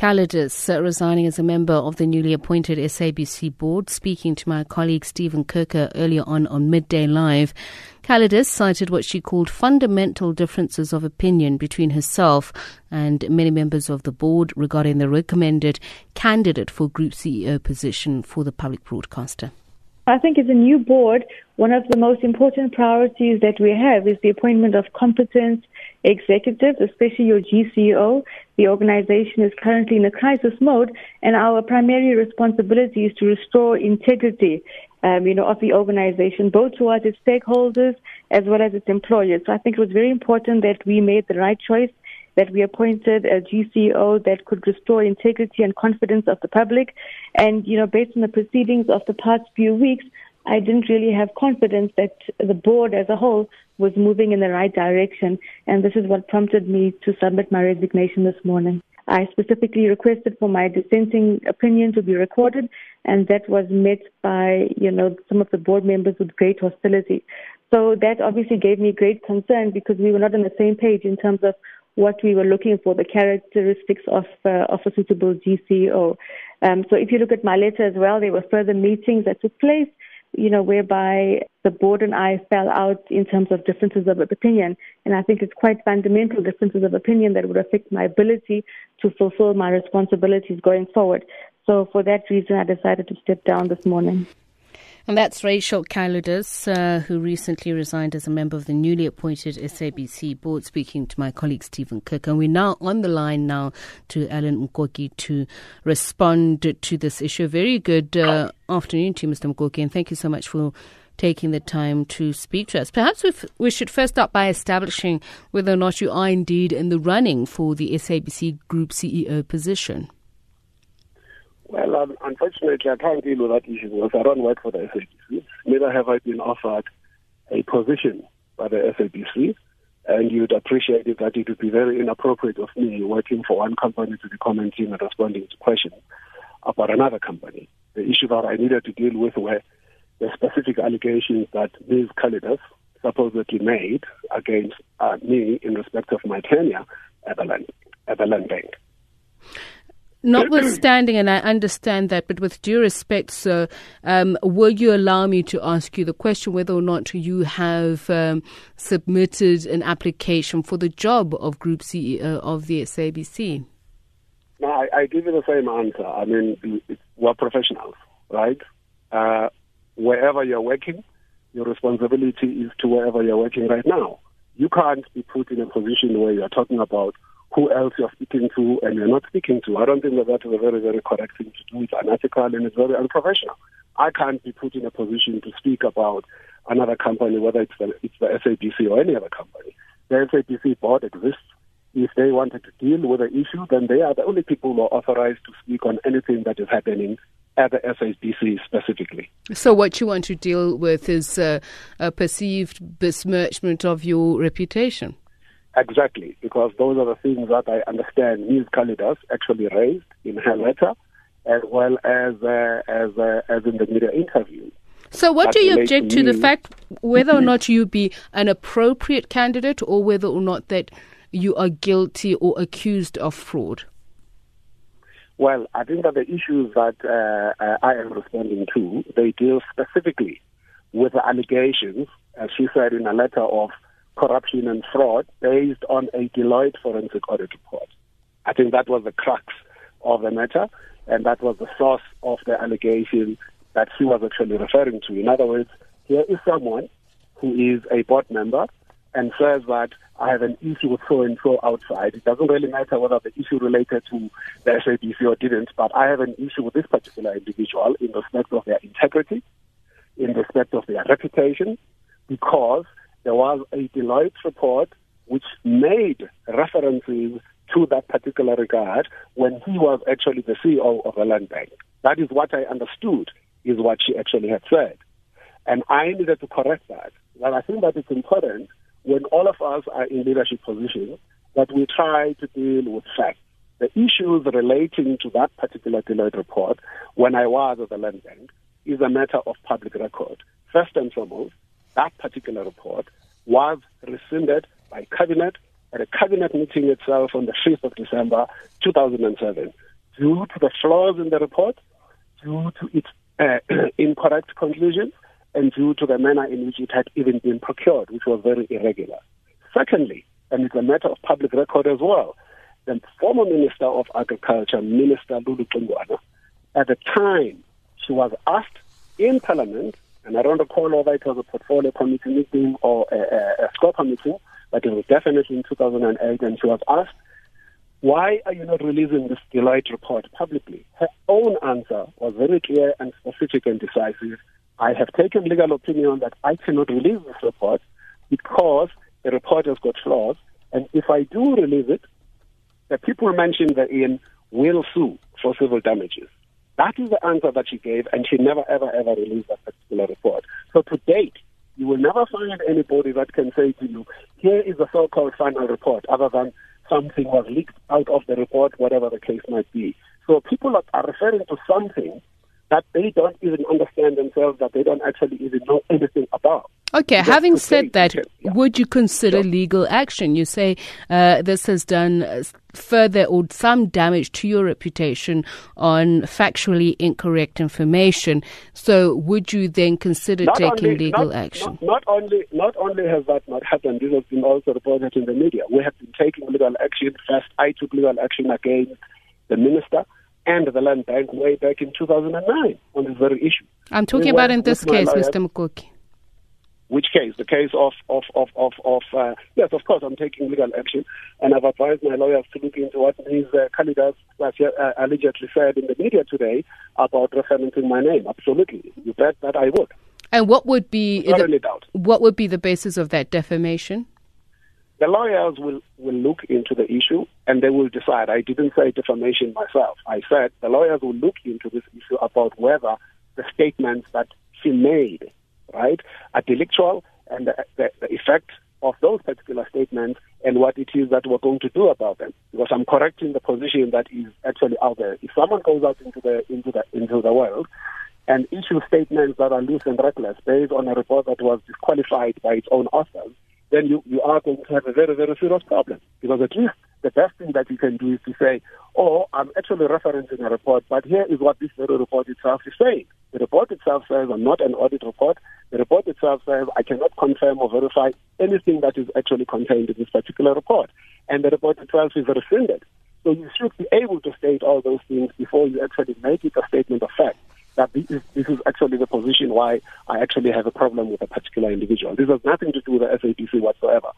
Kalidass uh, resigning as a member of the newly appointed SABC board, speaking to my colleague Stephen Kirker earlier on on Midday Live. Kalidass cited what she called fundamental differences of opinion between herself and many members of the board regarding the recommended candidate for Group CEO position for the public broadcaster. I think as a new board, one of the most important priorities that we have is the appointment of competent executives, especially your GCO. The organization is currently in a crisis mode, and our primary responsibility is to restore integrity, um, you know, of the organization, both towards its stakeholders as well as its employers. So I think it was very important that we made the right choice that we appointed a GCO that could restore integrity and confidence of the public. And, you know, based on the proceedings of the past few weeks, I didn't really have confidence that the board as a whole was moving in the right direction. And this is what prompted me to submit my resignation this morning. I specifically requested for my dissenting opinion to be recorded, and that was met by, you know, some of the board members with great hostility. So that obviously gave me great concern because we were not on the same page in terms of what we were looking for, the characteristics of, uh, of a suitable GCO. Um, so if you look at my letter as well, there were further meetings that took place, you know, whereby the board and I fell out in terms of differences of opinion. And I think it's quite fundamental differences of opinion that would affect my ability to fulfill my responsibilities going forward. So for that reason, I decided to step down this morning. And that's Rachel Kalidass, uh, who recently resigned as a member of the newly appointed SABC board, speaking to my colleague Stephen Cook. And we're now on the line now to Alan Mukoki to respond to this issue. Very good uh, afternoon to you, Mr. Mukoki, and thank you so much for taking the time to speak to us. Perhaps we should first start by establishing whether or not you are indeed in the running for the SABC Group CEO position. Well, um, unfortunately, I can't deal with that issue because I don't work for the SABC. Neither have I been offered a position by the SABC. And you'd appreciate it that it would be very inappropriate of me working for one company to be commenting and responding to questions about another company. The issue that I needed to deal with were the specific allegations that Ms. Kalidass supposedly made against uh, me in respect of my tenure at the land, at the land bank. Notwithstanding, and I understand that, but with due respect, sir, um, will you allow me to ask you the question whether or not you have um, submitted an application for the job of Group CEO of the SABC? No, I, I give you the same answer. I mean, we're professionals, right? Uh, wherever you're working, your responsibility is to wherever you're working right now. You can't be put in a position where you're talking about who else you're speaking to and you're not speaking to. I don't think that that is a very, very correct thing to do. It's unethical and it's very unprofessional. I can't be put in a position to speak about another company, whether it's the, it's the SABC or any other company. The SABC board exists. If they wanted to deal with the issue, then they are the only people who are authorized to speak on anything that is happening at the SABC specifically. So, what you want to deal with is uh, a perceived besmirchment of your reputation? Exactly, because those are the things that I understand Ms. Kalidass actually raised in her letter, as well as uh, as uh, as in the media interview. So, what do you object to, to the fact whether or not you be an appropriate candidate, or whether or not that you are guilty or accused of fraud? Well, I think that the issues that uh, uh I am responding to they deal specifically with the allegations, as she said in a letter of corruption and fraud based on a Deloitte forensic audit report. I think that was the crux of the matter, and that was the source of the allegation that she was actually referring to. In other words, here is someone who is a board member and says that I have an issue with so and so outside. It doesn't really matter whether the issue related to the SABC or didn't, but I have an issue with this particular individual in respect of their integrity, in respect of their reputation, because there was a Deloitte report which made references to that particular regard when he was actually the CEO of the land bank. That is what I understood is what she actually had said. And I needed to correct that. And I think that it's important when all of us are in leadership positions that we try to deal with facts. The issues relating to that particular Deloitte report when I was at the land bank is a matter of public record. First and foremost, that particular report was rescinded by cabinet at a cabinet meeting itself on the 5th of December 2007 due to the flaws in the report, due to its uh, incorrect conclusions, and due to the manner in which it had even been procured, which was very irregular. Secondly, and it's a matter of public record as well, the former Minister of Agriculture, Minister Lulu Xingwana, at the time she was asked in Parliament, and I don't recall whether it was a portfolio committee meeting or a, a, a SCOPA meeting, but it was definitely in 2008, and she was asked, why are you not releasing this Deloitte report publicly? Her own answer was very clear and specific and decisive. I have taken legal opinion that I cannot release this report because the report has got flaws, and if I do release it, the people mentioned therein will sue for civil damages. That is the answer that she gave, and she never, ever, ever released that particular report. So to date, you will never find anybody that can say to you, here is the so-called final report, other than something was leaked out of the report, whatever the case might be. So people are referring to something that they don't even understand themselves, that they don't actually even know anything about. Okay, having said that, yeah. would you consider sure. legal action? You say uh, this has done uh, further or some damage to your reputation on factually incorrect information. So, would you then consider not taking only, legal not, action? Not, not, only, not only has that not happened, this has been also reported in the media. We have been taking legal action. First, I took legal action against the minister and the land bank way back in 2009 on this very issue. I'm talking we about in this case, Mr. Mukoki. Which case? The case of of of of, of uh, yes, of course, I'm taking legal action, and I've advised my lawyers to look into what these uh, candidates uh, allegedly said in the media today about referencing my name. Absolutely, you bet that I would. And what would be the, what would be the basis of that defamation? The lawyers will, will look into the issue and they will decide. I didn't say defamation myself. I said the lawyers will look into this issue about whether the statements that she made, right, are delictual and the, the, the effect of those particular statements and what it is that we're going to do about them. Because I'm correcting the position that is actually out there. If someone goes out into the into the into the world and issues statements that are loose and reckless based on a report that was disqualified by its own authors, then you, you are going to have a very, very serious problem. Because at least the best thing that you can do is to say, oh, I'm actually referencing a report, but here is what this very report itself is saying. The report itself says I'm not an audit report. The report itself says I cannot confirm or verify anything that is actually contained in this particular report. And the report itself is rescinded. So you should be able to state all those things before you actually make it a statement of fact that this is, this is actually the position why I actually have a problem with a particular individual. This has nothing to do with the SABC whatsoever.